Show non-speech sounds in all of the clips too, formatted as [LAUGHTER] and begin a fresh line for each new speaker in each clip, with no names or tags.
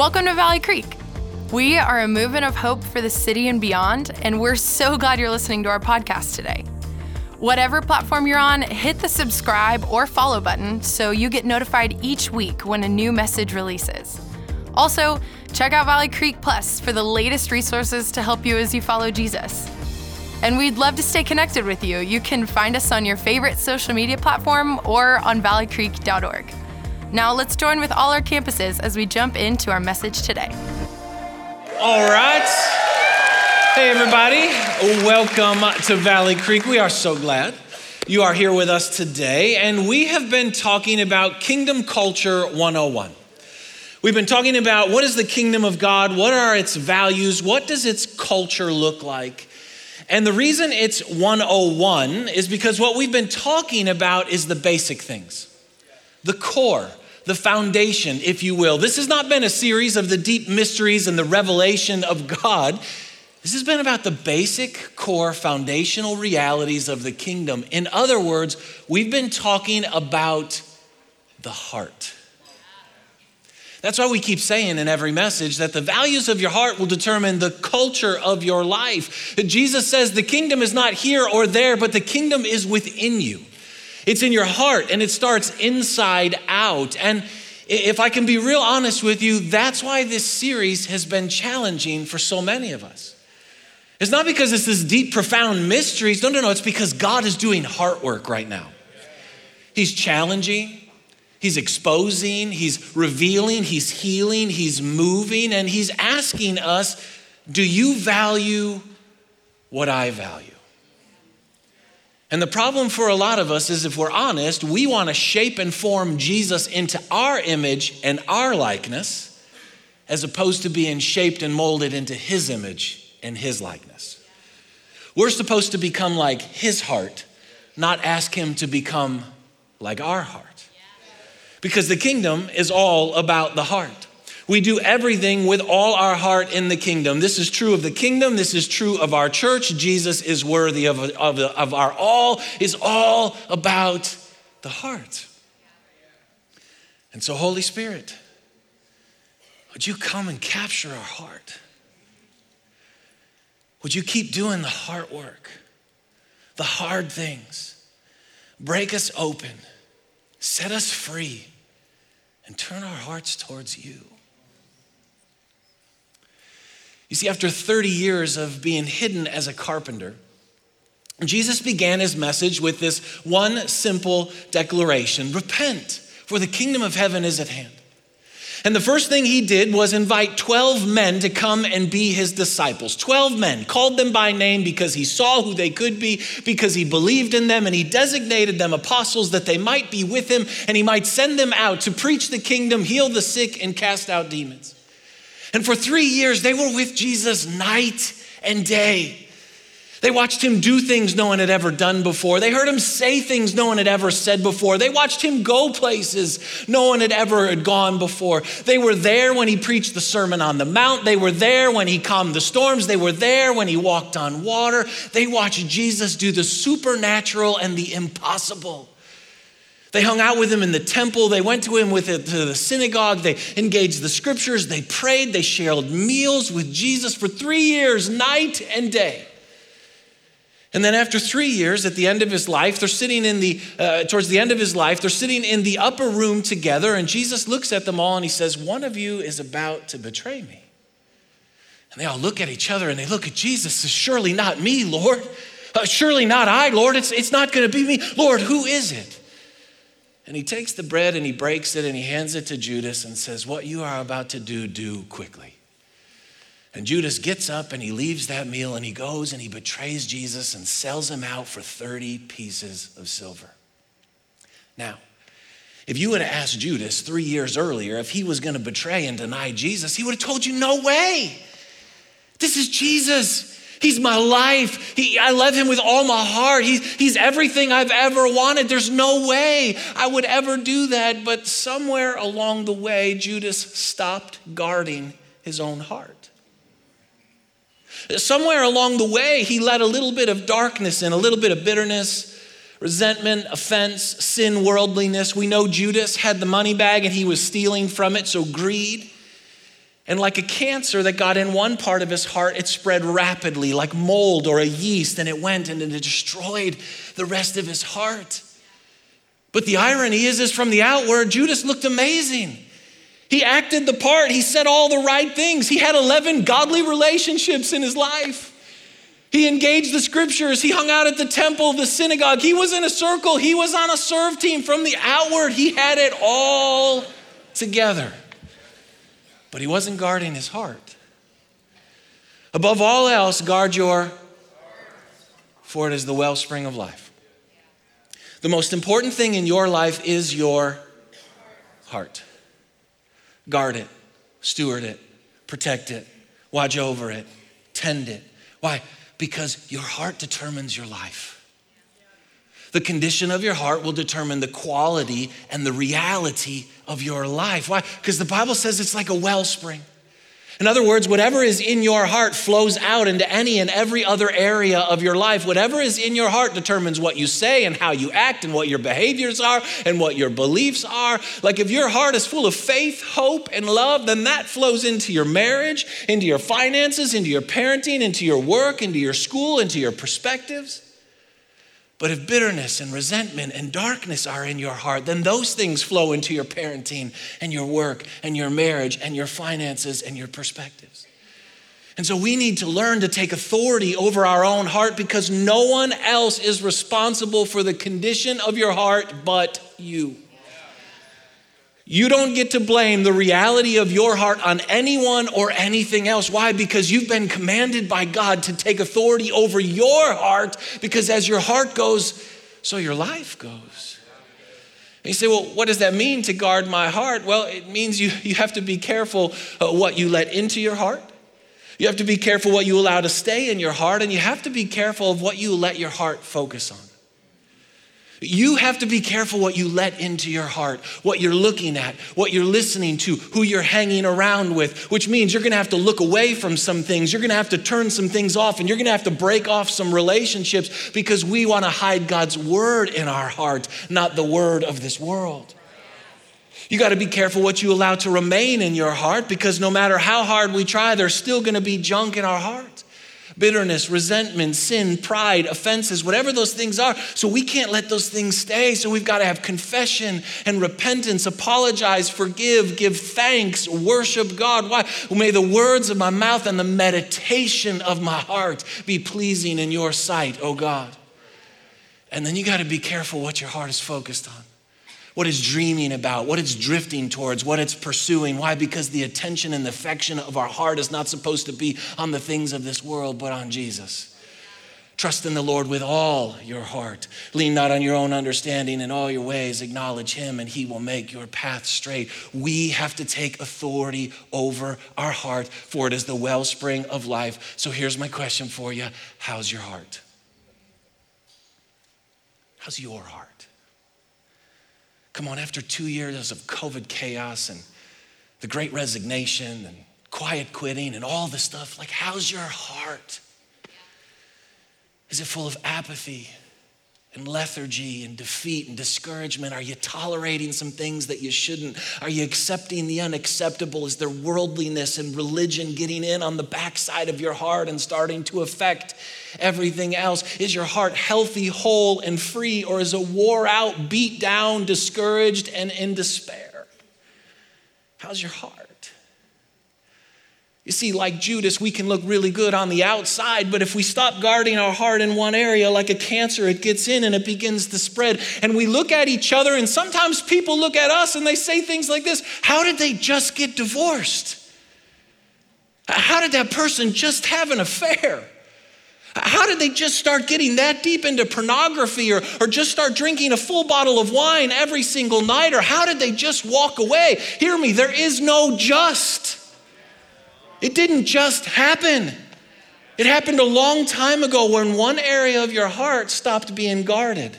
Welcome to Valley Creek. We are a movement of hope for the city and beyond, and we're so glad you're listening to our podcast today. Whatever platform you're on, hit the subscribe or follow button so you get notified each week when a new message releases. Also, check out Valley Creek Plus for the latest resources to help you as you follow Jesus. And we'd love to stay connected with you. You can find us on your favorite social media platform or on valleycreek.org. Now, let's join with all our campuses as we jump into our message today.
All right. Hey, everybody. Welcome to Valley Creek. We are so glad you are here with us today. And we have been talking about Kingdom Culture 101. We've been talking about what is the kingdom of God? What are its values? What does its culture look like? And the reason it's 101 is because what we've been talking about is the basic things, the core, the foundation, if you will. This has not been a series of the deep mysteries and the revelation of God. This has been about the basic, core, foundational realities of the kingdom. In other words, we've been talking about the heart. That's why we keep saying in every message that the values of your heart will determine the culture of your life. Jesus says the kingdom is not here or there, but the kingdom is within you. It's in your heart and it starts inside out. And if I can be real honest with you, that's why this series has been challenging for so many of us. It's not because it's this deep, profound mysteries. No, no, no. It's because God is doing heart work right now. He's challenging, He's exposing, He's revealing, He's healing, He's moving, and He's asking us do you value what I value? And the problem for a lot of us is if we're honest, we want to shape and form Jesus into our image and our likeness, as opposed to being shaped and molded into his image and his likeness. We're supposed to become like his heart, not ask him to become like our heart. Because the kingdom is all about the heart. We do everything with all our heart in the kingdom. This is true of the kingdom. This is true of our church. Jesus is worthy of, of, of our all, is all about the heart. And so, Holy Spirit, would you come and capture our heart? Would you keep doing the heart work, the hard things? Break us open, set us free, and turn our hearts towards you. You see, after 30 years of being hidden as a carpenter, Jesus began his message with this one simple declaration Repent, for the kingdom of heaven is at hand. And the first thing he did was invite 12 men to come and be his disciples. 12 men, called them by name because he saw who they could be, because he believed in them, and he designated them apostles that they might be with him and he might send them out to preach the kingdom, heal the sick, and cast out demons. And for three years, they were with Jesus night and day. They watched him do things no one had ever done before. They heard him say things no one had ever said before. They watched him go places no one had ever had gone before. They were there when he preached the Sermon on the Mount. They were there when he calmed the storms. They were there when he walked on water. They watched Jesus do the supernatural and the impossible. They hung out with him in the temple. They went to him with it to the synagogue. They engaged the scriptures. They prayed. They shared meals with Jesus for three years, night and day. And then after three years, at the end of his life, they're sitting in the, uh, towards the end of his life, they're sitting in the upper room together, and Jesus looks at them all and he says, One of you is about to betray me. And they all look at each other and they look at Jesus, says, Surely not me, Lord. Uh, surely not I, Lord. It's, it's not going to be me. Lord, who is it? And he takes the bread and he breaks it and he hands it to Judas and says, What you are about to do, do quickly. And Judas gets up and he leaves that meal and he goes and he betrays Jesus and sells him out for 30 pieces of silver. Now, if you would have asked Judas three years earlier if he was going to betray and deny Jesus, he would have told you, No way. This is Jesus. He's my life. He, I love him with all my heart. He, he's everything I've ever wanted. There's no way I would ever do that. But somewhere along the way, Judas stopped guarding his own heart. Somewhere along the way, he let a little bit of darkness in, a little bit of bitterness, resentment, offense, sin, worldliness. We know Judas had the money bag and he was stealing from it, so greed. And like a cancer that got in one part of his heart, it spread rapidly, like mold or a yeast, and it went and it destroyed the rest of his heart. But the irony is, is from the outward, Judas looked amazing. He acted the part, he said all the right things. He had 11 godly relationships in his life. He engaged the scriptures. He hung out at the temple, the synagogue. He was in a circle. He was on a serve team. From the outward, he had it all together. But he wasn't guarding his heart. Above all else, guard your, heart for it is the wellspring of life. The most important thing in your life is your heart. Guard it, steward it, protect it, watch over it, tend it. Why? Because your heart determines your life. The condition of your heart will determine the quality and the reality of your life. Why? Because the Bible says it's like a wellspring. In other words, whatever is in your heart flows out into any and every other area of your life. Whatever is in your heart determines what you say and how you act and what your behaviors are and what your beliefs are. Like if your heart is full of faith, hope, and love, then that flows into your marriage, into your finances, into your parenting, into your work, into your school, into your perspectives. But if bitterness and resentment and darkness are in your heart, then those things flow into your parenting and your work and your marriage and your finances and your perspectives. And so we need to learn to take authority over our own heart because no one else is responsible for the condition of your heart but you. You don't get to blame the reality of your heart on anyone or anything else. Why? Because you've been commanded by God to take authority over your heart, because as your heart goes, so your life goes. And you say, well, what does that mean to guard my heart? Well, it means you, you have to be careful uh, what you let into your heart. You have to be careful what you allow to stay in your heart, and you have to be careful of what you let your heart focus on. You have to be careful what you let into your heart, what you're looking at, what you're listening to, who you're hanging around with, which means you're gonna have to look away from some things. You're gonna have to turn some things off, and you're gonna have to break off some relationships because we wanna hide God's word in our heart, not the word of this world. You got to be careful what you allow to remain in your heart because no matter how hard we try, there's still going to be junk in our heart bitterness, resentment, sin, pride, offenses, whatever those things are. So we can't let those things stay. So we've got to have confession and repentance, apologize, forgive, give thanks, worship God. Why? May the words of my mouth and the meditation of my heart be pleasing in your sight, oh God. And then you got to be careful what your heart is focused on what it's dreaming about, what it's drifting towards, what it's pursuing. Why? Because the attention and the affection of our heart is not supposed to be on the things of this world, but on Jesus. Trust in the Lord with all your heart. Lean not on your own understanding. In all your ways, acknowledge Him, and He will make your path straight. We have to take authority over our heart, for it is the wellspring of life. So here's my question for you How's your heart? How's your heart? Come on, after two years of COVID chaos and the great resignation and quiet quitting and all this stuff, like, how's your heart? Is it full of apathy and lethargy and defeat and discouragement? Are you tolerating some things that you shouldn't? Are you accepting the unacceptable? Is there worldliness and religion getting in on the backside of your heart and starting to affect everything else? Is your heart healthy, whole, and free, or is it wore out, beat down, discouraged, and in despair? How's your heart? You see, like Judas, we can look really good on the outside, but if we stop guarding our heart in one area, like a cancer, it gets in and it begins to spread. And we look at each other, and sometimes people look at us and they say things like this How did they just get divorced? How did that person just have an affair? How did they just start getting that deep into pornography or, or just start drinking a full bottle of wine every single night? Or how did they just walk away? Hear me, there is no just. It didn't just happen. It happened a long time ago when one area of your heart stopped being guarded.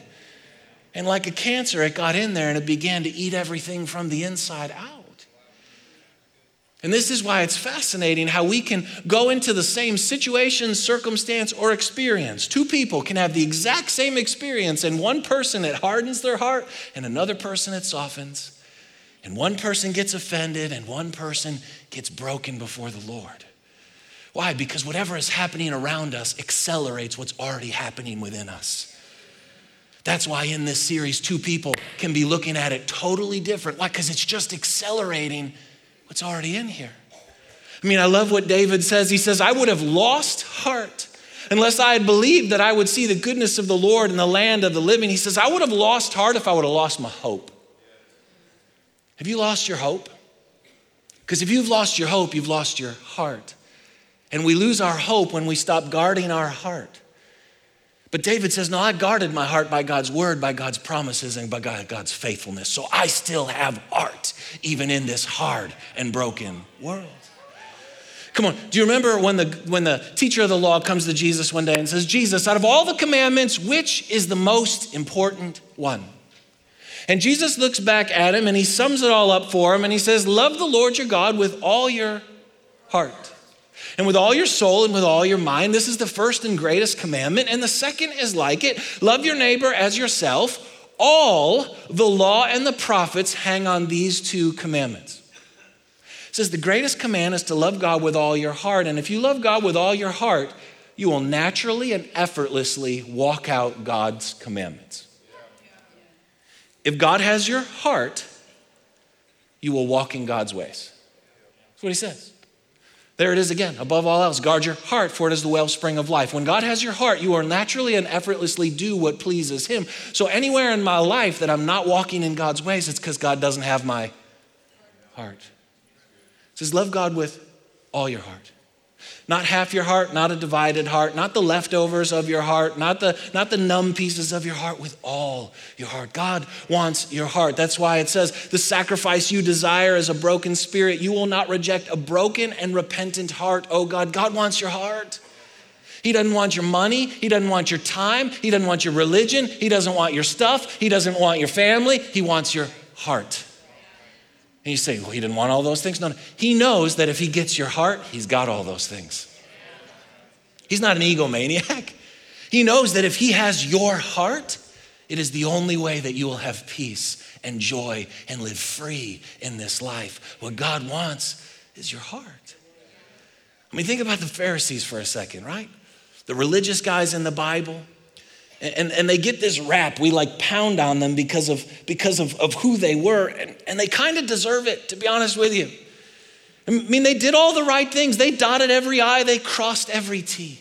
And like a cancer, it got in there and it began to eat everything from the inside out. And this is why it's fascinating how we can go into the same situation, circumstance, or experience. Two people can have the exact same experience, and one person it hardens their heart, and another person it softens. And one person gets offended and one person gets broken before the Lord. Why? Because whatever is happening around us accelerates what's already happening within us. That's why in this series, two people can be looking at it totally different. Why? Because it's just accelerating what's already in here. I mean, I love what David says. He says, I would have lost heart unless I had believed that I would see the goodness of the Lord in the land of the living. He says, I would have lost heart if I would have lost my hope. Have you lost your hope? Because if you've lost your hope, you've lost your heart. And we lose our hope when we stop guarding our heart. But David says, No, I guarded my heart by God's word, by God's promises, and by God's faithfulness. So I still have heart, even in this hard and broken world. Come on, do you remember when the, when the teacher of the law comes to Jesus one day and says, Jesus, out of all the commandments, which is the most important one? And Jesus looks back at him and he sums it all up for him and he says, Love the Lord your God with all your heart and with all your soul and with all your mind. This is the first and greatest commandment. And the second is like it love your neighbor as yourself. All the law and the prophets hang on these two commandments. It says the greatest command is to love God with all your heart. And if you love God with all your heart, you will naturally and effortlessly walk out God's commandments. If God has your heart, you will walk in God's ways. That's what he says. There it is again. Above all else, guard your heart, for it is the wellspring of life. When God has your heart, you will naturally and effortlessly do what pleases Him. So, anywhere in my life that I'm not walking in God's ways, it's because God doesn't have my heart says, Love God with all your heart. Not half your heart, not a divided heart, not the leftovers of your heart, not the, not the numb pieces of your heart, with all your heart. God wants your heart. That's why it says, The sacrifice you desire is a broken spirit. You will not reject a broken and repentant heart, oh God. God wants your heart. He doesn't want your money. He doesn't want your time. He doesn't want your religion. He doesn't want your stuff. He doesn't want your family. He wants your heart. And you say, well, he didn't want all those things. No, no. He knows that if he gets your heart, he's got all those things. He's not an egomaniac. He knows that if he has your heart, it is the only way that you will have peace and joy and live free in this life. What God wants is your heart. I mean, think about the Pharisees for a second, right? The religious guys in the Bible, and, and they get this rap. We like pound on them because of, because of, of who they were. And, and they kind of deserve it, to be honest with you. I mean, they did all the right things. They dotted every I, they crossed every T.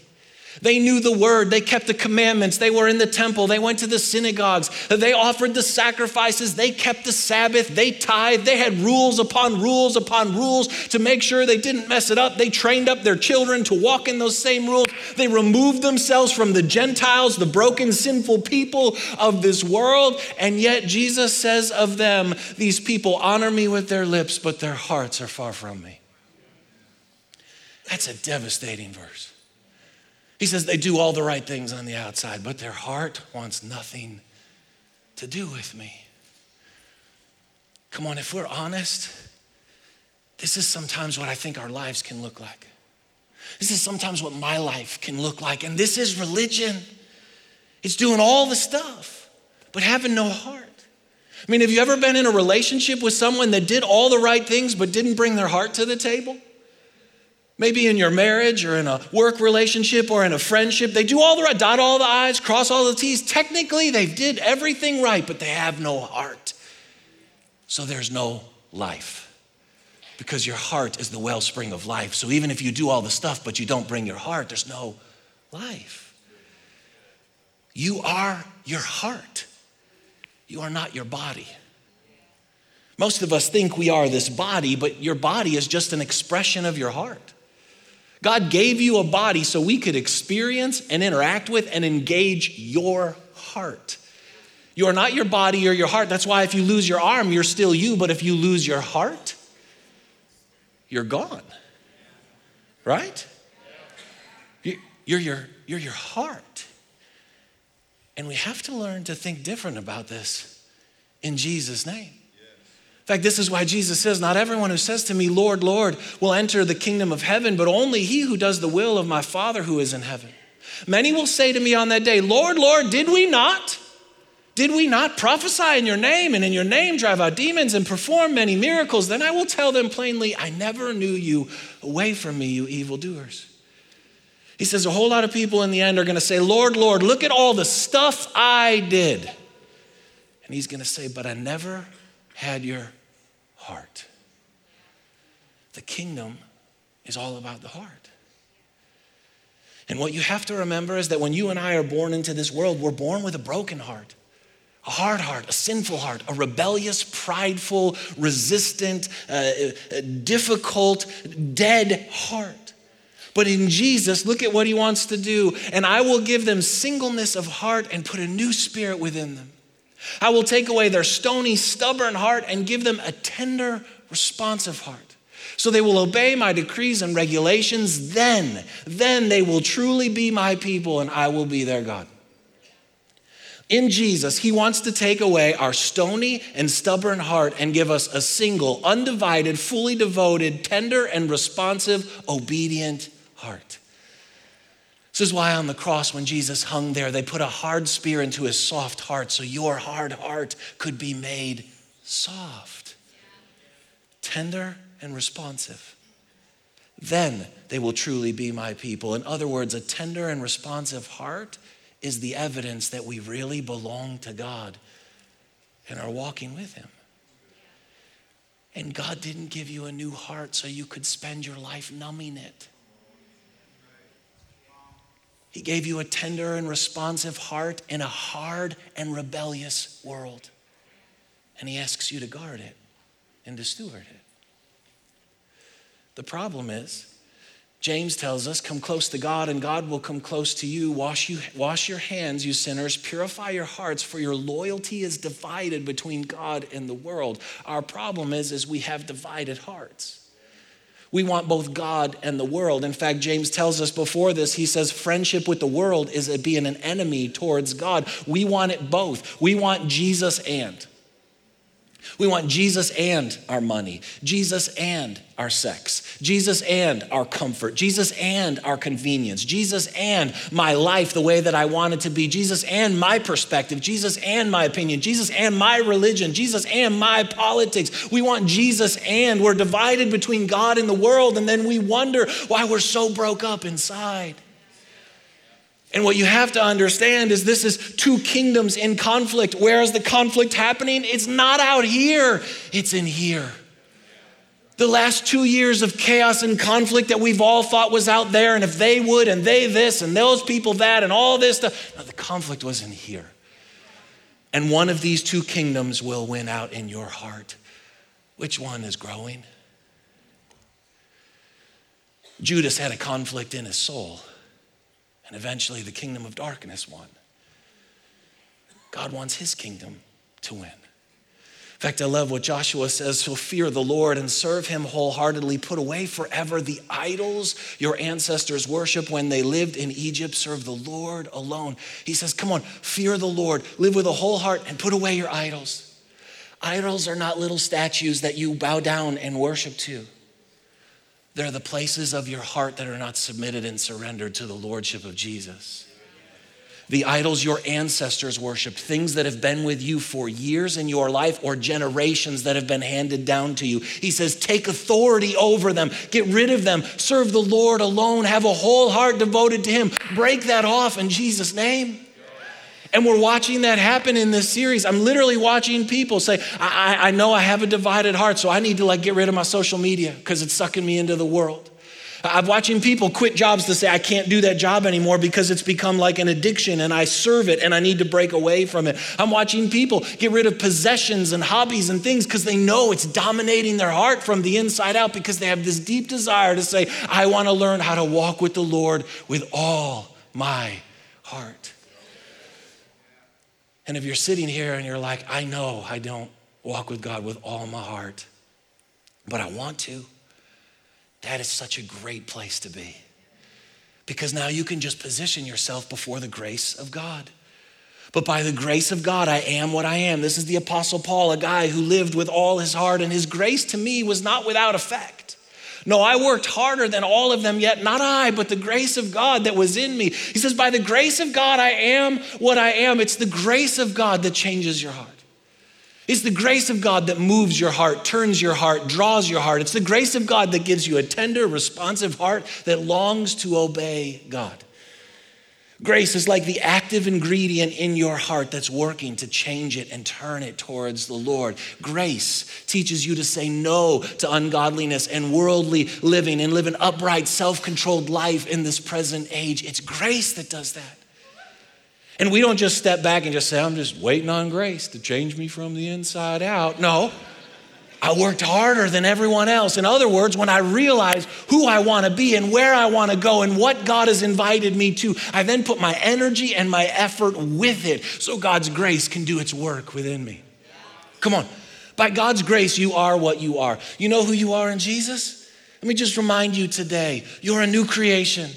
They knew the word, they kept the commandments, they were in the temple, they went to the synagogues, they offered the sacrifices, they kept the Sabbath, they tithed, they had rules upon rules upon rules to make sure they didn't mess it up. They trained up their children to walk in those same rules. They removed themselves from the Gentiles, the broken, sinful people of this world. And yet Jesus says of them, These people honor me with their lips, but their hearts are far from me. That's a devastating verse. He says they do all the right things on the outside, but their heart wants nothing to do with me. Come on, if we're honest, this is sometimes what I think our lives can look like. This is sometimes what my life can look like. And this is religion. It's doing all the stuff, but having no heart. I mean, have you ever been in a relationship with someone that did all the right things but didn't bring their heart to the table? Maybe in your marriage or in a work relationship or in a friendship, they do all the right, dot all the I's, cross all the T's. Technically, they did everything right, but they have no heart. So there's no life. Because your heart is the wellspring of life. So even if you do all the stuff, but you don't bring your heart, there's no life. You are your heart, you are not your body. Most of us think we are this body, but your body is just an expression of your heart. God gave you a body so we could experience and interact with and engage your heart. You are not your body or your heart. That's why if you lose your arm, you're still you. But if you lose your heart, you're gone. Right? You're your, you're your heart. And we have to learn to think different about this in Jesus' name fact, this is why Jesus says, Not everyone who says to me, Lord, Lord, will enter the kingdom of heaven, but only he who does the will of my Father who is in heaven. Many will say to me on that day, Lord, Lord, did we not? Did we not prophesy in your name and in your name drive out demons and perform many miracles? Then I will tell them plainly, I never knew you. Away from me, you evildoers. He says a whole lot of people in the end are going to say, Lord, Lord, look at all the stuff I did. And he's going to say, But I never had your. The kingdom is all about the heart. And what you have to remember is that when you and I are born into this world, we're born with a broken heart a hard heart, a sinful heart, a rebellious, prideful, resistant, uh, uh, difficult, dead heart. But in Jesus, look at what he wants to do. And I will give them singleness of heart and put a new spirit within them. I will take away their stony, stubborn heart and give them a tender, responsive heart. So they will obey my decrees and regulations. Then, then they will truly be my people and I will be their God. In Jesus, He wants to take away our stony and stubborn heart and give us a single, undivided, fully devoted, tender and responsive, obedient heart. This is why on the cross, when Jesus hung there, they put a hard spear into his soft heart so your hard heart could be made soft, tender, and responsive. Then they will truly be my people. In other words, a tender and responsive heart is the evidence that we really belong to God and are walking with Him. And God didn't give you a new heart so you could spend your life numbing it. He gave you a tender and responsive heart in a hard and rebellious world. And He asks you to guard it and to steward it. The problem is, James tells us, Come close to God, and God will come close to you. Wash, you. wash your hands, you sinners. Purify your hearts, for your loyalty is divided between God and the world. Our problem is, is we have divided hearts. We want both God and the world. In fact, James tells us before this, he says, friendship with the world is being an enemy towards God. We want it both. We want Jesus and. We want Jesus and our money, Jesus and our sex, Jesus and our comfort, Jesus and our convenience, Jesus and my life the way that I want it to be, Jesus and my perspective, Jesus and my opinion, Jesus and my religion, Jesus and my politics. We want Jesus and we're divided between God and the world, and then we wonder why we're so broke up inside. And what you have to understand is this is two kingdoms in conflict. Where is the conflict happening? It's not out here, it's in here. The last two years of chaos and conflict that we've all thought was out there, and if they would, and they this, and those people that, and all this stuff. No, the conflict was in here. And one of these two kingdoms will win out in your heart. Which one is growing? Judas had a conflict in his soul. And eventually the kingdom of darkness won. God wants his kingdom to win. In fact, I love what Joshua says so fear the Lord and serve him wholeheartedly. Put away forever the idols your ancestors worshiped when they lived in Egypt. Serve the Lord alone. He says, Come on, fear the Lord, live with a whole heart, and put away your idols. Idols are not little statues that you bow down and worship to. They're the places of your heart that are not submitted and surrendered to the Lordship of Jesus. The idols your ancestors worshiped, things that have been with you for years in your life or generations that have been handed down to you. He says, take authority over them, get rid of them, serve the Lord alone, have a whole heart devoted to Him. Break that off in Jesus' name. And we're watching that happen in this series. I'm literally watching people say, I, I, know I have a divided heart, so I need to like get rid of my social media because it's sucking me into the world. I'm watching people quit jobs to say, I can't do that job anymore because it's become like an addiction and I serve it and I need to break away from it. I'm watching people get rid of possessions and hobbies and things because they know it's dominating their heart from the inside out because they have this deep desire to say, I want to learn how to walk with the Lord with all my heart. And if you're sitting here and you're like, I know I don't walk with God with all my heart, but I want to, that is such a great place to be. Because now you can just position yourself before the grace of God. But by the grace of God, I am what I am. This is the Apostle Paul, a guy who lived with all his heart, and his grace to me was not without effect. No, I worked harder than all of them, yet not I, but the grace of God that was in me. He says, By the grace of God, I am what I am. It's the grace of God that changes your heart. It's the grace of God that moves your heart, turns your heart, draws your heart. It's the grace of God that gives you a tender, responsive heart that longs to obey God. Grace is like the active ingredient in your heart that's working to change it and turn it towards the Lord. Grace teaches you to say no to ungodliness and worldly living and live an upright, self controlled life in this present age. It's grace that does that. And we don't just step back and just say, I'm just waiting on grace to change me from the inside out. No. I worked harder than everyone else. In other words, when I realize who I want to be and where I want to go and what God has invited me to, I then put my energy and my effort with it so God's grace can do its work within me. Come on. By God's grace, you are what you are. You know who you are in Jesus? Let me just remind you today you're a new creation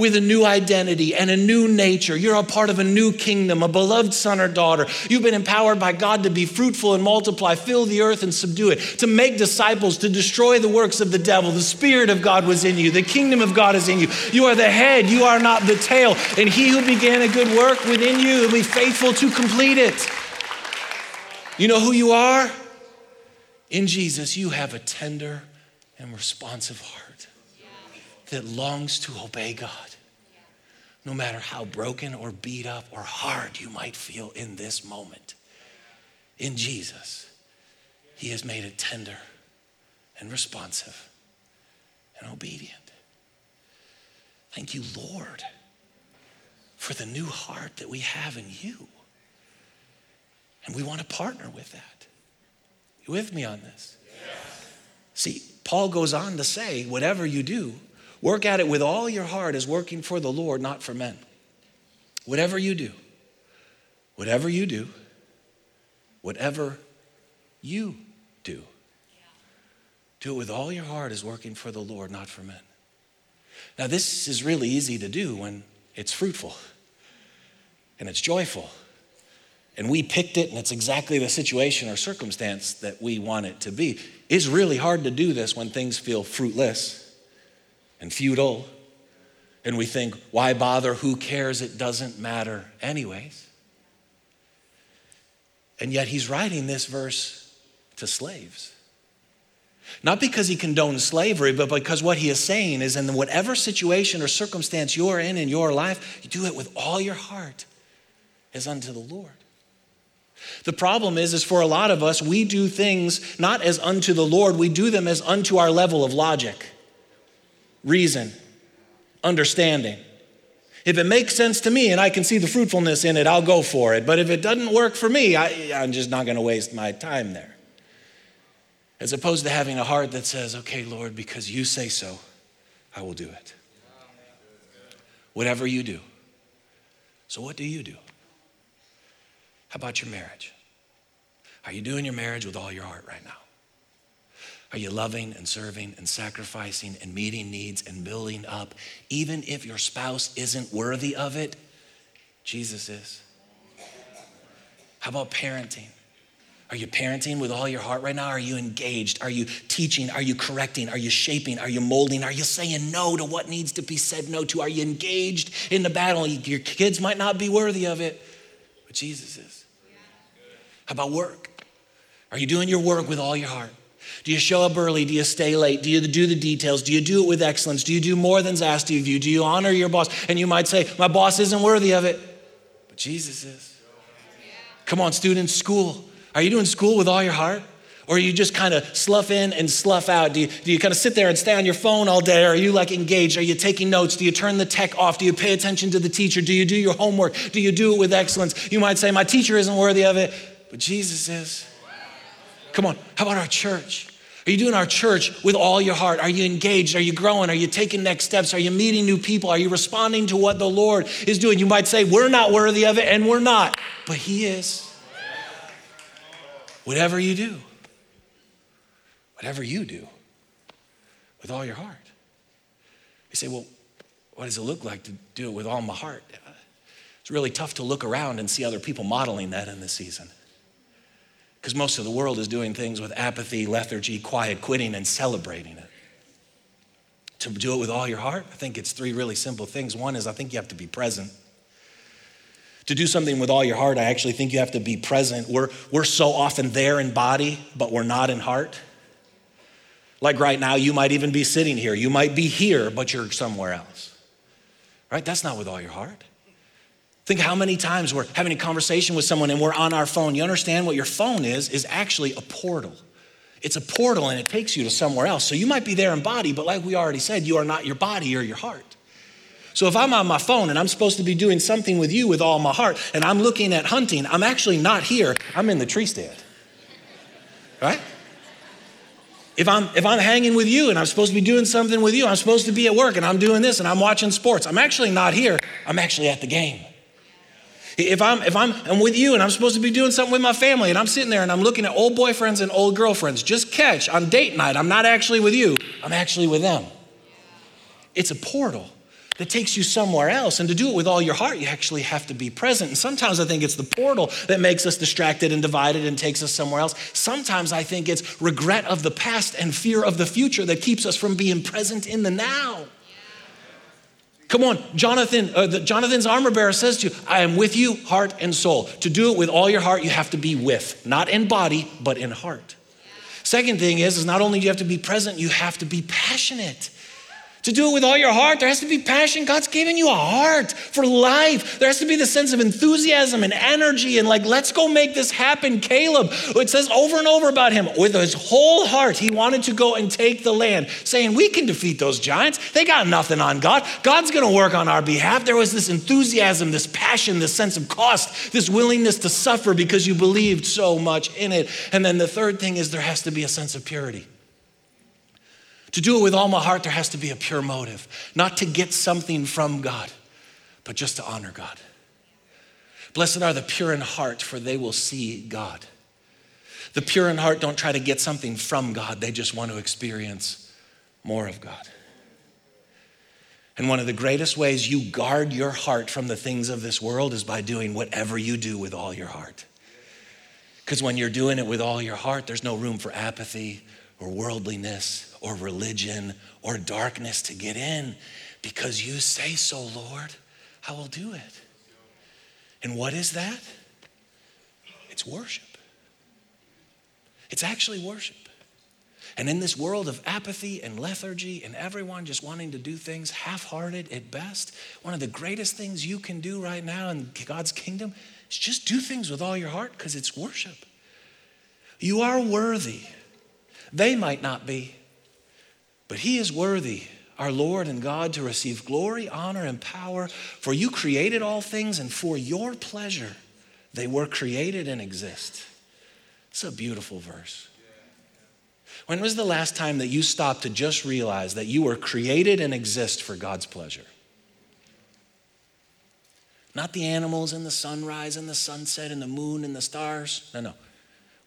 with a new identity and a new nature. You're a part of a new kingdom, a beloved son or daughter. You've been empowered by God to be fruitful and multiply, fill the earth and subdue it, to make disciples, to destroy the works of the devil. The Spirit of God was in you, the kingdom of God is in you. You are the head, you are not the tail. And he who began a good work within you will be faithful to complete it. You know who you are? In Jesus, you have a tender and responsive heart that longs to obey God. No matter how broken or beat up or hard you might feel in this moment, in Jesus, He has made it tender and responsive and obedient. Thank you, Lord, for the new heart that we have in you. And we want to partner with that. You with me on this? Yes. See, Paul goes on to say, whatever you do, Work at it with all your heart as working for the Lord, not for men. Whatever you do, whatever you do, whatever you do, do it with all your heart as working for the Lord, not for men. Now, this is really easy to do when it's fruitful and it's joyful. And we picked it, and it's exactly the situation or circumstance that we want it to be. It's really hard to do this when things feel fruitless and futile. And we think, why bother? Who cares? It doesn't matter, anyways. And yet he's writing this verse to slaves. Not because he condones slavery, but because what he is saying is in whatever situation or circumstance you're in in your life, you do it with all your heart as unto the Lord. The problem is, is for a lot of us, we do things not as unto the Lord, we do them as unto our level of logic reason, understanding. If it makes sense to me and I can see the fruitfulness in it, I'll go for it. But if it doesn't work for me, I, am just not going to waste my time there. As opposed to having a heart that says, okay, Lord, because you say so, I will do it. Whatever you do. So, what do you do? How about your marriage? Are you doing your marriage with all your heart right now? Are you loving and serving and sacrificing and meeting needs and building up, even if your spouse isn't worthy of it? Jesus is. How about parenting? Are you parenting with all your heart right now? Are you engaged? Are you teaching? Are you correcting? Are you shaping? Are you molding? Are you saying no to what needs to be said no to? Are you engaged in the battle? Your kids might not be worthy of it, but Jesus is. How about work? Are you doing your work with all your heart? Do you show up early? Do you stay late? Do you do the details? Do you do it with excellence? Do you do more than's asked of you? Do you honor your boss? And you might say, My boss isn't worthy of it, but Jesus is. Come on, students, school. Are you doing school with all your heart? Or are you just kind of slough in and slough out? Do you, do you kind of sit there and stay on your phone all day? Or are you like engaged? Are you taking notes? Do you turn the tech off? Do you pay attention to the teacher? Do you do your homework? Do you do it with excellence? You might say, My teacher isn't worthy of it, but Jesus is. Come on, how about our church? Are you doing our church with all your heart? Are you engaged? Are you growing? Are you taking next steps? Are you meeting new people? Are you responding to what the Lord is doing? You might say, We're not worthy of it, and we're not, but He is. Whatever you do, whatever you do, with all your heart. You say, Well, what does it look like to do it with all my heart? It's really tough to look around and see other people modeling that in this season. Because most of the world is doing things with apathy, lethargy, quiet quitting, and celebrating it. To do it with all your heart, I think it's three really simple things. One is I think you have to be present. To do something with all your heart, I actually think you have to be present. We're, we're so often there in body, but we're not in heart. Like right now, you might even be sitting here. You might be here, but you're somewhere else. Right? That's not with all your heart. Think how many times we're having a conversation with someone and we're on our phone. You understand what your phone is, is actually a portal. It's a portal and it takes you to somewhere else. So you might be there in body, but like we already said, you are not your body or your heart. So if I'm on my phone and I'm supposed to be doing something with you with all my heart and I'm looking at hunting, I'm actually not here. I'm in the tree stand. Right? If I'm if I'm hanging with you and I'm supposed to be doing something with you, I'm supposed to be at work and I'm doing this and I'm watching sports. I'm actually not here. I'm actually at the game. If I'm if I'm, I'm with you and I'm supposed to be doing something with my family and I'm sitting there and I'm looking at old boyfriends and old girlfriends, just catch on date night, I'm not actually with you. I'm actually with them. It's a portal that takes you somewhere else. And to do it with all your heart, you actually have to be present. And sometimes I think it's the portal that makes us distracted and divided and takes us somewhere else. Sometimes I think it's regret of the past and fear of the future that keeps us from being present in the now. Come on, Jonathan, uh, the, Jonathan's armor bearer says to you, I am with you, heart and soul. To do it with all your heart, you have to be with, not in body, but in heart. Second thing is, is not only do you have to be present, you have to be passionate. To do it with all your heart, there has to be passion. God's given you a heart for life. There has to be the sense of enthusiasm and energy and like, let's go make this happen. Caleb, it says over and over about him, with his whole heart, he wanted to go and take the land, saying, We can defeat those giants. They got nothing on God. God's going to work on our behalf. There was this enthusiasm, this passion, this sense of cost, this willingness to suffer because you believed so much in it. And then the third thing is there has to be a sense of purity. To do it with all my heart, there has to be a pure motive, not to get something from God, but just to honor God. Blessed are the pure in heart, for they will see God. The pure in heart don't try to get something from God, they just want to experience more of God. And one of the greatest ways you guard your heart from the things of this world is by doing whatever you do with all your heart. Because when you're doing it with all your heart, there's no room for apathy or worldliness or religion or darkness to get in because you say so, Lord, I will do it. And what is that? It's worship. It's actually worship. And in this world of apathy and lethargy and everyone just wanting to do things half hearted at best, one of the greatest things you can do right now in God's kingdom is just do things with all your heart because it's worship. You are worthy. They might not be. But he is worthy, our Lord and God, to receive glory, honor, and power. For you created all things, and for your pleasure they were created and exist. It's a beautiful verse. When was the last time that you stopped to just realize that you were created and exist for God's pleasure? Not the animals and the sunrise and the sunset and the moon and the stars. No, no.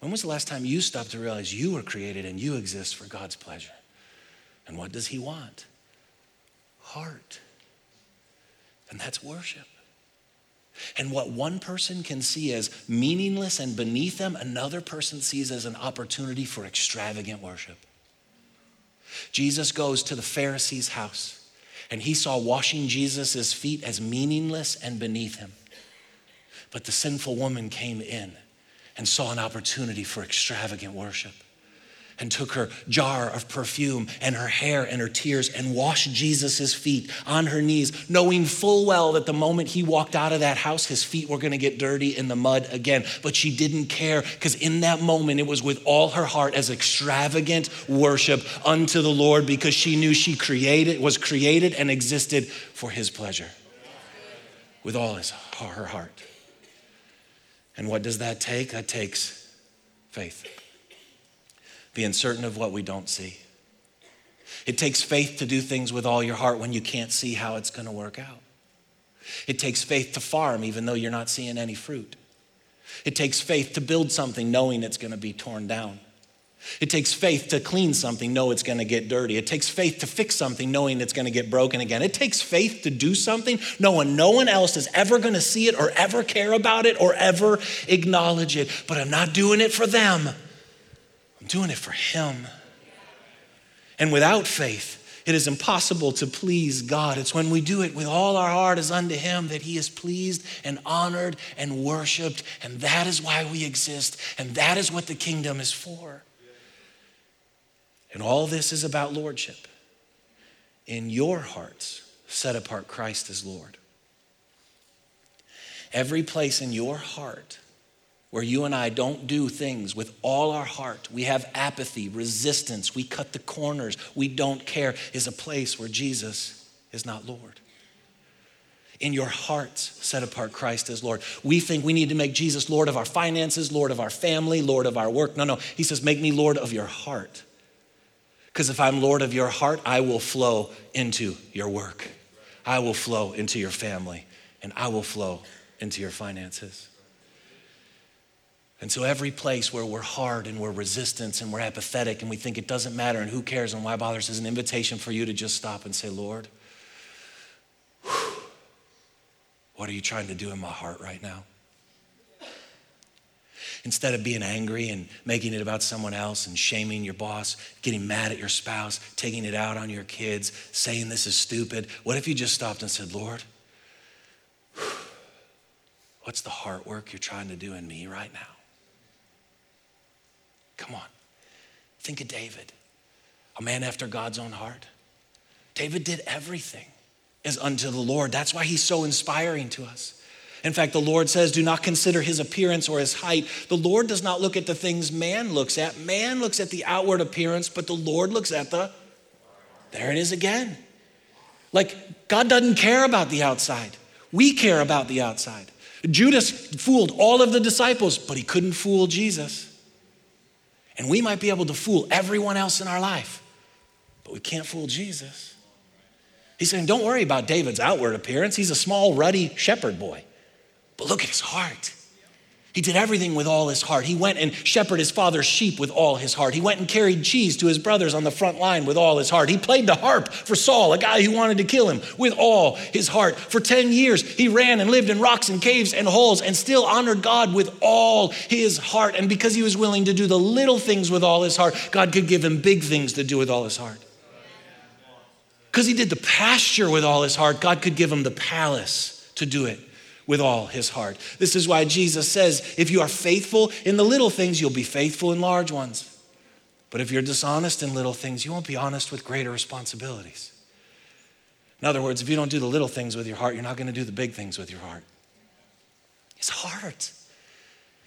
When was the last time you stopped to realize you were created and you exist for God's pleasure? And what does he want? Heart. And that's worship. And what one person can see as meaningless and beneath them, another person sees as an opportunity for extravagant worship. Jesus goes to the Pharisee's house and he saw washing Jesus' feet as meaningless and beneath him. But the sinful woman came in and saw an opportunity for extravagant worship and took her jar of perfume and her hair and her tears and washed Jesus' feet on her knees, knowing full well that the moment he walked out of that house, his feet were gonna get dirty in the mud again. But she didn't care because in that moment, it was with all her heart as extravagant worship unto the Lord because she knew she created, was created and existed for his pleasure with all his, her heart. And what does that take? That takes faith being certain of what we don't see. It takes faith to do things with all your heart when you can't see how it's going to work out. It takes faith to farm even though you're not seeing any fruit. It takes faith to build something knowing it's going to be torn down. It takes faith to clean something, know it's going to get dirty. It takes faith to fix something, knowing it's going to get broken again. It takes faith to do something, knowing no one else is ever going to see it or ever care about it or ever acknowledge it. But I'm not doing it for them. I'm doing it for Him. And without faith, It is impossible to please God. It's when we do it with all our heart as unto Him that He is pleased and honored and worshiped. And that is why we exist. And that is what the kingdom is for. And all this is about lordship. In your hearts, set apart Christ as Lord. Every place in your heart where you and I don't do things with all our heart, we have apathy, resistance, we cut the corners, we don't care, is a place where Jesus is not Lord. In your hearts, set apart Christ as Lord. We think we need to make Jesus Lord of our finances, Lord of our family, Lord of our work. No, no. He says, make me Lord of your heart. Because if I'm Lord of your heart, I will flow into your work, I will flow into your family, and I will flow into your finances. And so, every place where we're hard and we're resistant and we're apathetic and we think it doesn't matter and who cares and why bother is an invitation for you to just stop and say, Lord, what are you trying to do in my heart right now? Instead of being angry and making it about someone else and shaming your boss, getting mad at your spouse, taking it out on your kids, saying this is stupid, what if you just stopped and said, Lord, [SIGHS] what's the heart work you're trying to do in me right now? Come on. Think of David, a man after God's own heart. David did everything as unto the Lord. That's why he's so inspiring to us. In fact, the Lord says, Do not consider his appearance or his height. The Lord does not look at the things man looks at. Man looks at the outward appearance, but the Lord looks at the. There it is again. Like, God doesn't care about the outside. We care about the outside. Judas fooled all of the disciples, but he couldn't fool Jesus. And we might be able to fool everyone else in our life, but we can't fool Jesus. He's saying, Don't worry about David's outward appearance. He's a small, ruddy shepherd boy. But look at his heart. He did everything with all his heart. He went and shepherded his father's sheep with all his heart. He went and carried cheese to his brothers on the front line with all his heart. He played the harp for Saul, a guy who wanted to kill him, with all his heart. For 10 years, he ran and lived in rocks and caves and holes and still honored God with all his heart. And because he was willing to do the little things with all his heart, God could give him big things to do with all his heart. Because he did the pasture with all his heart, God could give him the palace to do it with all his heart. This is why Jesus says, if you are faithful in the little things, you'll be faithful in large ones. But if you're dishonest in little things, you won't be honest with greater responsibilities. In other words, if you don't do the little things with your heart, you're not going to do the big things with your heart. It's hard.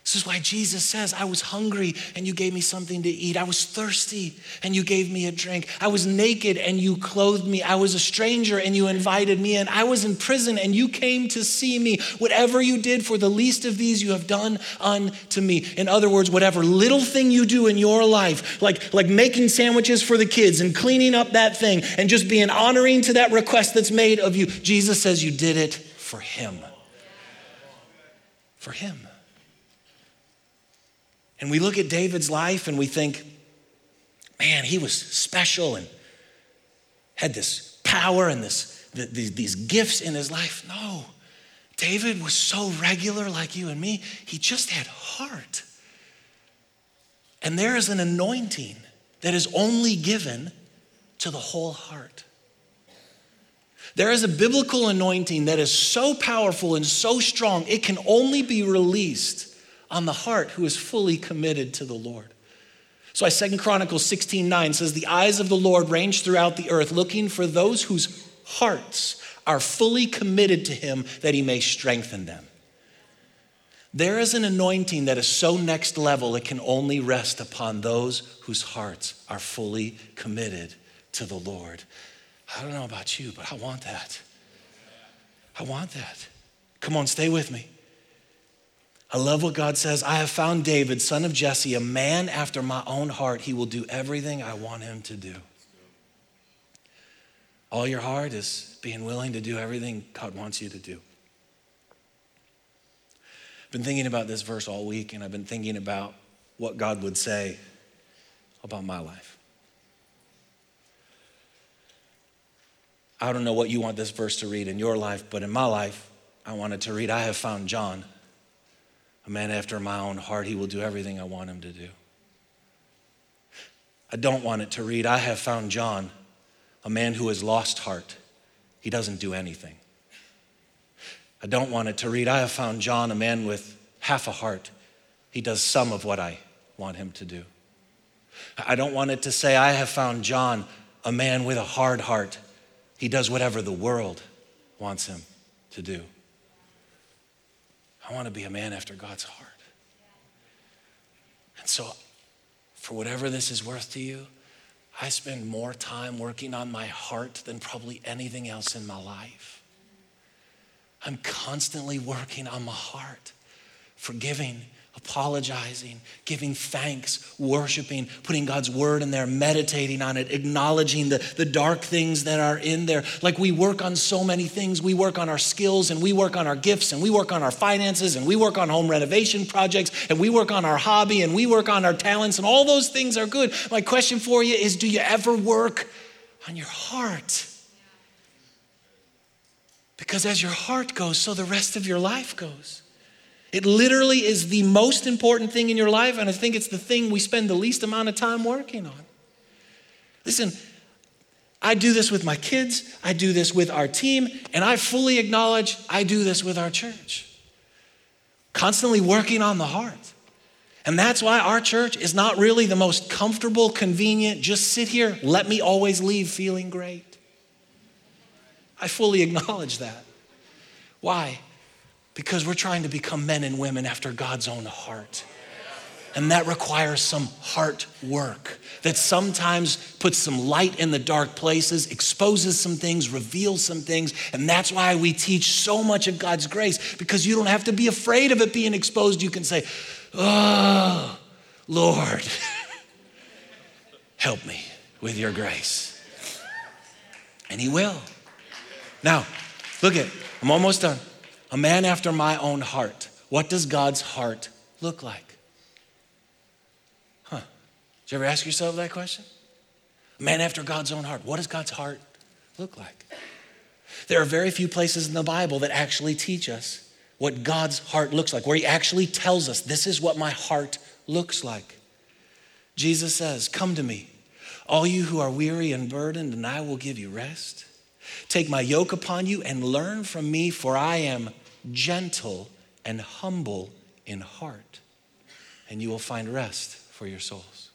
This is why Jesus says, I was hungry and you gave me something to eat. I was thirsty and you gave me a drink. I was naked and you clothed me. I was a stranger and you invited me in. I was in prison and you came to see me. Whatever you did for the least of these, you have done unto me. In other words, whatever little thing you do in your life, like, like making sandwiches for the kids and cleaning up that thing and just being honoring to that request that's made of you, Jesus says you did it for Him. For Him. And we look at David's life and we think, man, he was special and had this power and this, these gifts in his life. No, David was so regular like you and me, he just had heart. And there is an anointing that is only given to the whole heart. There is a biblical anointing that is so powerful and so strong, it can only be released on the heart who is fully committed to the Lord. So I Second Chronicles 16 9 says, The eyes of the Lord range throughout the earth, looking for those whose hearts are fully committed to him that he may strengthen them. There is an anointing that is so next level, it can only rest upon those whose hearts are fully committed to the Lord. I don't know about you, but I want that. I want that. Come on, stay with me. I love what God says. I have found David, son of Jesse, a man after my own heart. He will do everything I want him to do. All your heart is being willing to do everything God wants you to do. I've been thinking about this verse all week, and I've been thinking about what God would say about my life. I don't know what you want this verse to read in your life, but in my life, I wanted to read, I have found John a man after my own heart. He will do everything I want him to do. I don't want it to read, I have found John, a man who has lost heart, he doesn't do anything. I don't want it to read, I have found John, a man with half a heart. He does some of what I want him to do. I don't want it to say, I have found John, a man with a hard heart. He does whatever the world wants him to do. I want to be a man after God's heart. And so, for whatever this is worth to you, I spend more time working on my heart than probably anything else in my life. I'm constantly working on my heart, forgiving apologizing, giving thanks, worshiping, putting God's word in there, meditating on it, acknowledging the, the dark things that are in there. Like we work on so many things. We work on our skills and we work on our gifts and we work on our finances and we work on home renovation projects and we work on our hobby and we work on our talents and all those things are good. My question for you is do you ever work on your heart? Because as your heart goes, so the rest of your life goes. It literally is the most important thing in your life, and I think it's the thing we spend the least amount of time working on. Listen, I do this with my kids, I do this with our team, and I fully acknowledge I do this with our church. Constantly working on the heart. And that's why our church is not really the most comfortable, convenient, just sit here, let me always leave feeling great. I fully acknowledge that. Why? Because we're trying to become men and women after God's own heart. And that requires some heart work that sometimes puts some light in the dark places, exposes some things, reveals some things. And that's why we teach so much of God's grace because you don't have to be afraid of it being exposed. You can say, Oh, Lord, [LAUGHS] help me with your grace. And He will. Now, look at, I'm almost done a man after my own heart. What does God's heart look like? Huh. Did you ever ask yourself that question? A man after God's own heart. What does God's heart look like? There are very few places in the Bible that actually teach us what God's heart looks like, where He actually tells us, this is what my heart looks like. Jesus says, Come to me, all you who are weary and burdened, and I will give you rest. Take my yoke upon you and learn from me, for I am gentle and humble in heart, and you will find rest for your souls.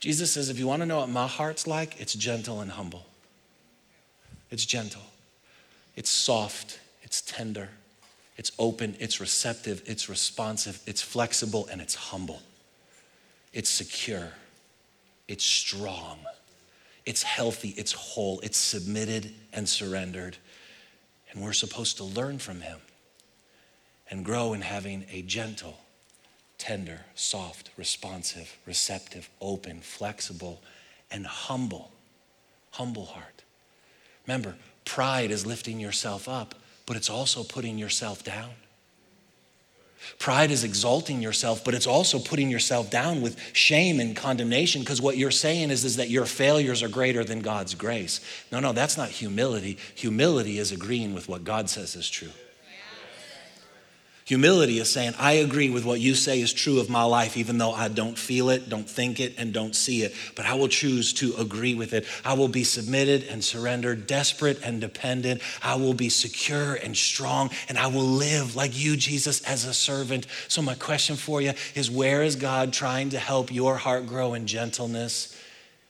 Jesus says, if you want to know what my heart's like, it's gentle and humble. It's gentle, it's soft, it's tender, it's open, it's receptive, it's responsive, it's flexible, and it's humble. It's secure, it's strong. It's healthy, it's whole, it's submitted and surrendered. And we're supposed to learn from him and grow in having a gentle, tender, soft, responsive, receptive, open, flexible, and humble, humble heart. Remember, pride is lifting yourself up, but it's also putting yourself down. Pride is exalting yourself, but it's also putting yourself down with shame and condemnation because what you're saying is, is that your failures are greater than God's grace. No, no, that's not humility. Humility is agreeing with what God says is true. Humility is saying, I agree with what you say is true of my life, even though I don't feel it, don't think it, and don't see it. But I will choose to agree with it. I will be submitted and surrendered, desperate and dependent. I will be secure and strong, and I will live like you, Jesus, as a servant. So, my question for you is where is God trying to help your heart grow in gentleness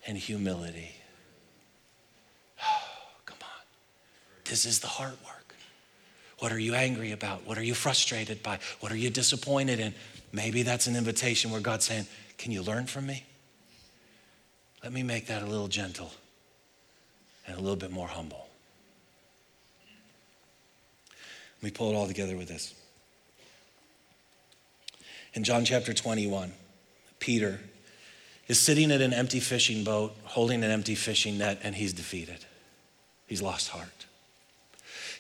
and humility? Oh, [SIGHS] come on. This is the heart work. What are you angry about? What are you frustrated by? What are you disappointed in? Maybe that's an invitation where God's saying, Can you learn from me? Let me make that a little gentle and a little bit more humble. Let me pull it all together with this. In John chapter 21, Peter is sitting at an empty fishing boat, holding an empty fishing net, and he's defeated. He's lost heart.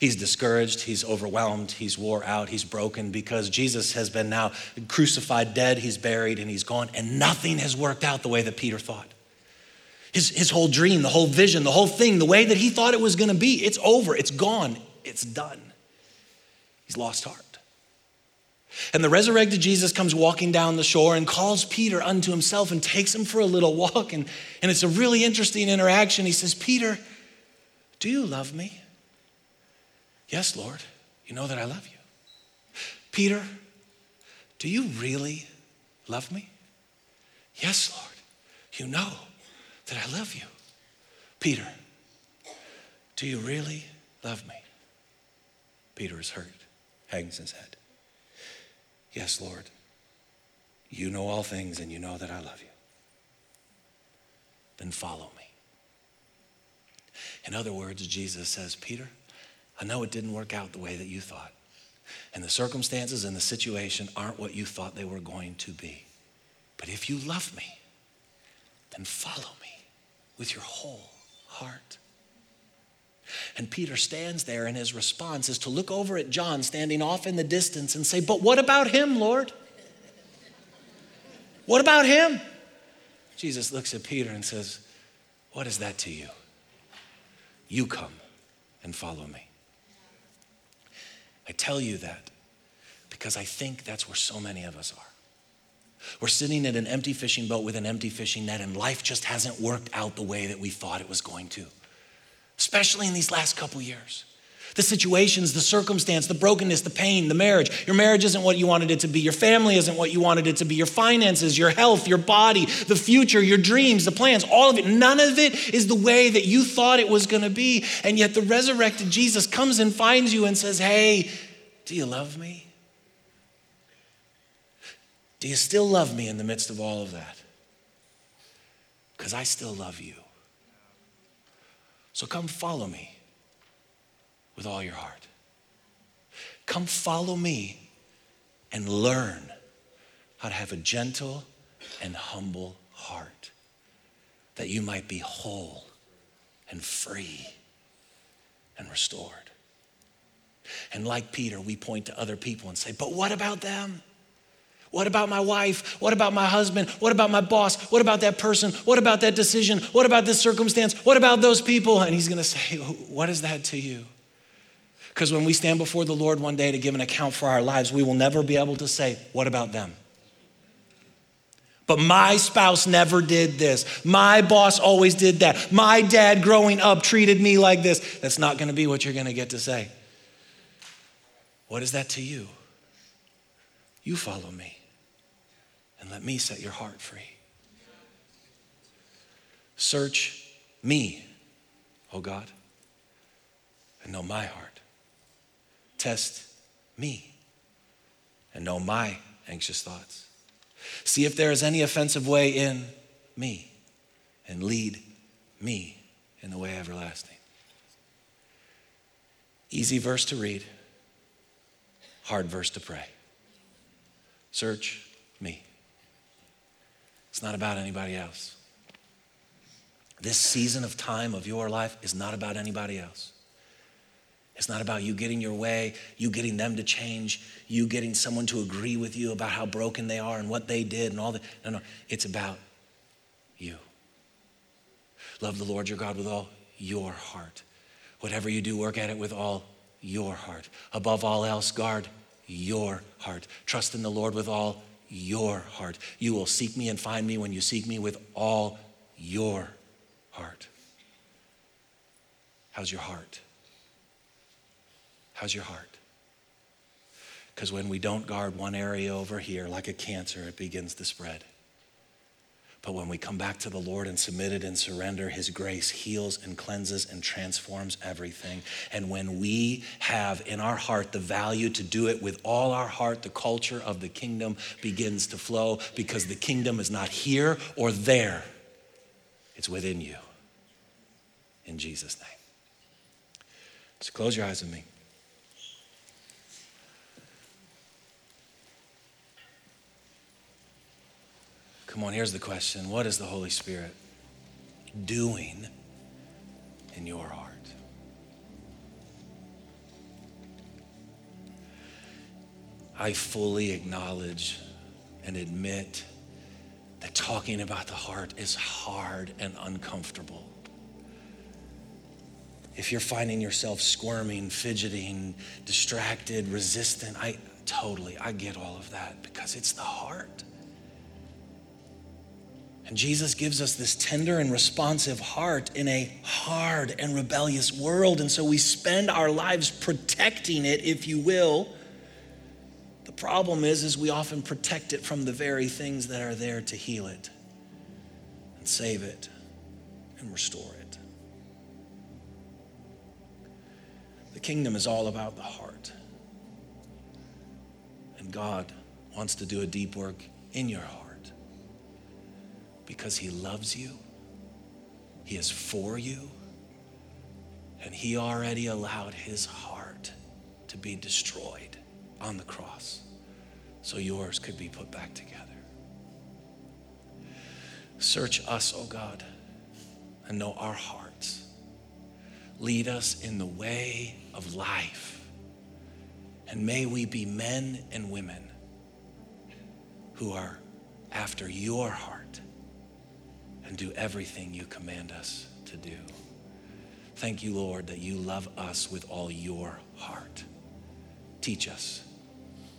He's discouraged, he's overwhelmed, he's wore out, he's broken because Jesus has been now crucified, dead, he's buried, and he's gone, and nothing has worked out the way that Peter thought. His, his whole dream, the whole vision, the whole thing, the way that he thought it was gonna be, it's over, it's gone, it's done. He's lost heart. And the resurrected Jesus comes walking down the shore and calls Peter unto himself and takes him for a little walk. And, and it's a really interesting interaction. He says, Peter, do you love me? Yes, Lord. You know that I love you. Peter, do you really love me? Yes, Lord. You know that I love you. Peter, do you really love me? Peter is hurt, hangs his head. Yes, Lord. You know all things and you know that I love you. Then follow me. In other words, Jesus says, Peter, I know it didn't work out the way that you thought. And the circumstances and the situation aren't what you thought they were going to be. But if you love me, then follow me with your whole heart. And Peter stands there, and his response is to look over at John standing off in the distance and say, But what about him, Lord? What about him? Jesus looks at Peter and says, What is that to you? You come and follow me. I tell you that because I think that's where so many of us are. We're sitting in an empty fishing boat with an empty fishing net, and life just hasn't worked out the way that we thought it was going to especially in these last couple years. The situations, the circumstance, the brokenness, the pain, the marriage. Your marriage isn't what you wanted it to be. Your family isn't what you wanted it to be. Your finances, your health, your body, the future, your dreams, the plans, all of it. None of it is the way that you thought it was going to be. And yet the resurrected Jesus comes and finds you and says, Hey, do you love me? Do you still love me in the midst of all of that? Because I still love you. So come follow me with all your heart. Come follow me and learn how to have a gentle and humble heart that you might be whole and free and restored. And like Peter, we point to other people and say, But what about them? What about my wife? What about my husband? What about my boss? What about that person? What about that decision? What about this circumstance? What about those people? And he's going to say, What is that to you? Because when we stand before the Lord one day to give an account for our lives, we will never be able to say, What about them? But my spouse never did this. My boss always did that. My dad growing up treated me like this. That's not going to be what you're going to get to say. What is that to you? You follow me and let me set your heart free. Search me, oh God, and know my heart. Test me and know my anxious thoughts. See if there is any offensive way in me and lead me in the way everlasting. Easy verse to read, hard verse to pray. Search me. It's not about anybody else. This season of time of your life is not about anybody else. It's not about you getting your way, you getting them to change, you getting someone to agree with you about how broken they are and what they did and all that. No, no, it's about you. Love the Lord your God with all your heart. Whatever you do, work at it with all your heart. Above all else, guard your heart. Trust in the Lord with all your heart. You will seek me and find me when you seek me with all your heart. How's your heart? How's your heart? Because when we don't guard one area over here like a cancer, it begins to spread. But when we come back to the Lord and submit it and surrender, His grace heals and cleanses and transforms everything. And when we have in our heart the value to do it with all our heart, the culture of the kingdom begins to flow because the kingdom is not here or there, it's within you. In Jesus' name. So close your eyes with me. Come on, here's the question What is the Holy Spirit doing in your heart? I fully acknowledge and admit that talking about the heart is hard and uncomfortable. If you're finding yourself squirming, fidgeting, distracted, resistant, I totally. I get all of that because it's the heart. And Jesus gives us this tender and responsive heart in a hard and rebellious world. And so we spend our lives protecting it, if you will. The problem is, is we often protect it from the very things that are there to heal it and save it and restore it. The kingdom is all about the heart. And God wants to do a deep work in your heart because He loves you, He is for you, and He already allowed His heart to be destroyed on the cross so yours could be put back together. Search us, O oh God, and know our hearts. Lead us in the way of life. And may we be men and women who are after your heart and do everything you command us to do. Thank you, Lord, that you love us with all your heart. Teach us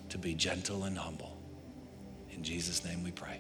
to be gentle and humble. In Jesus' name we pray.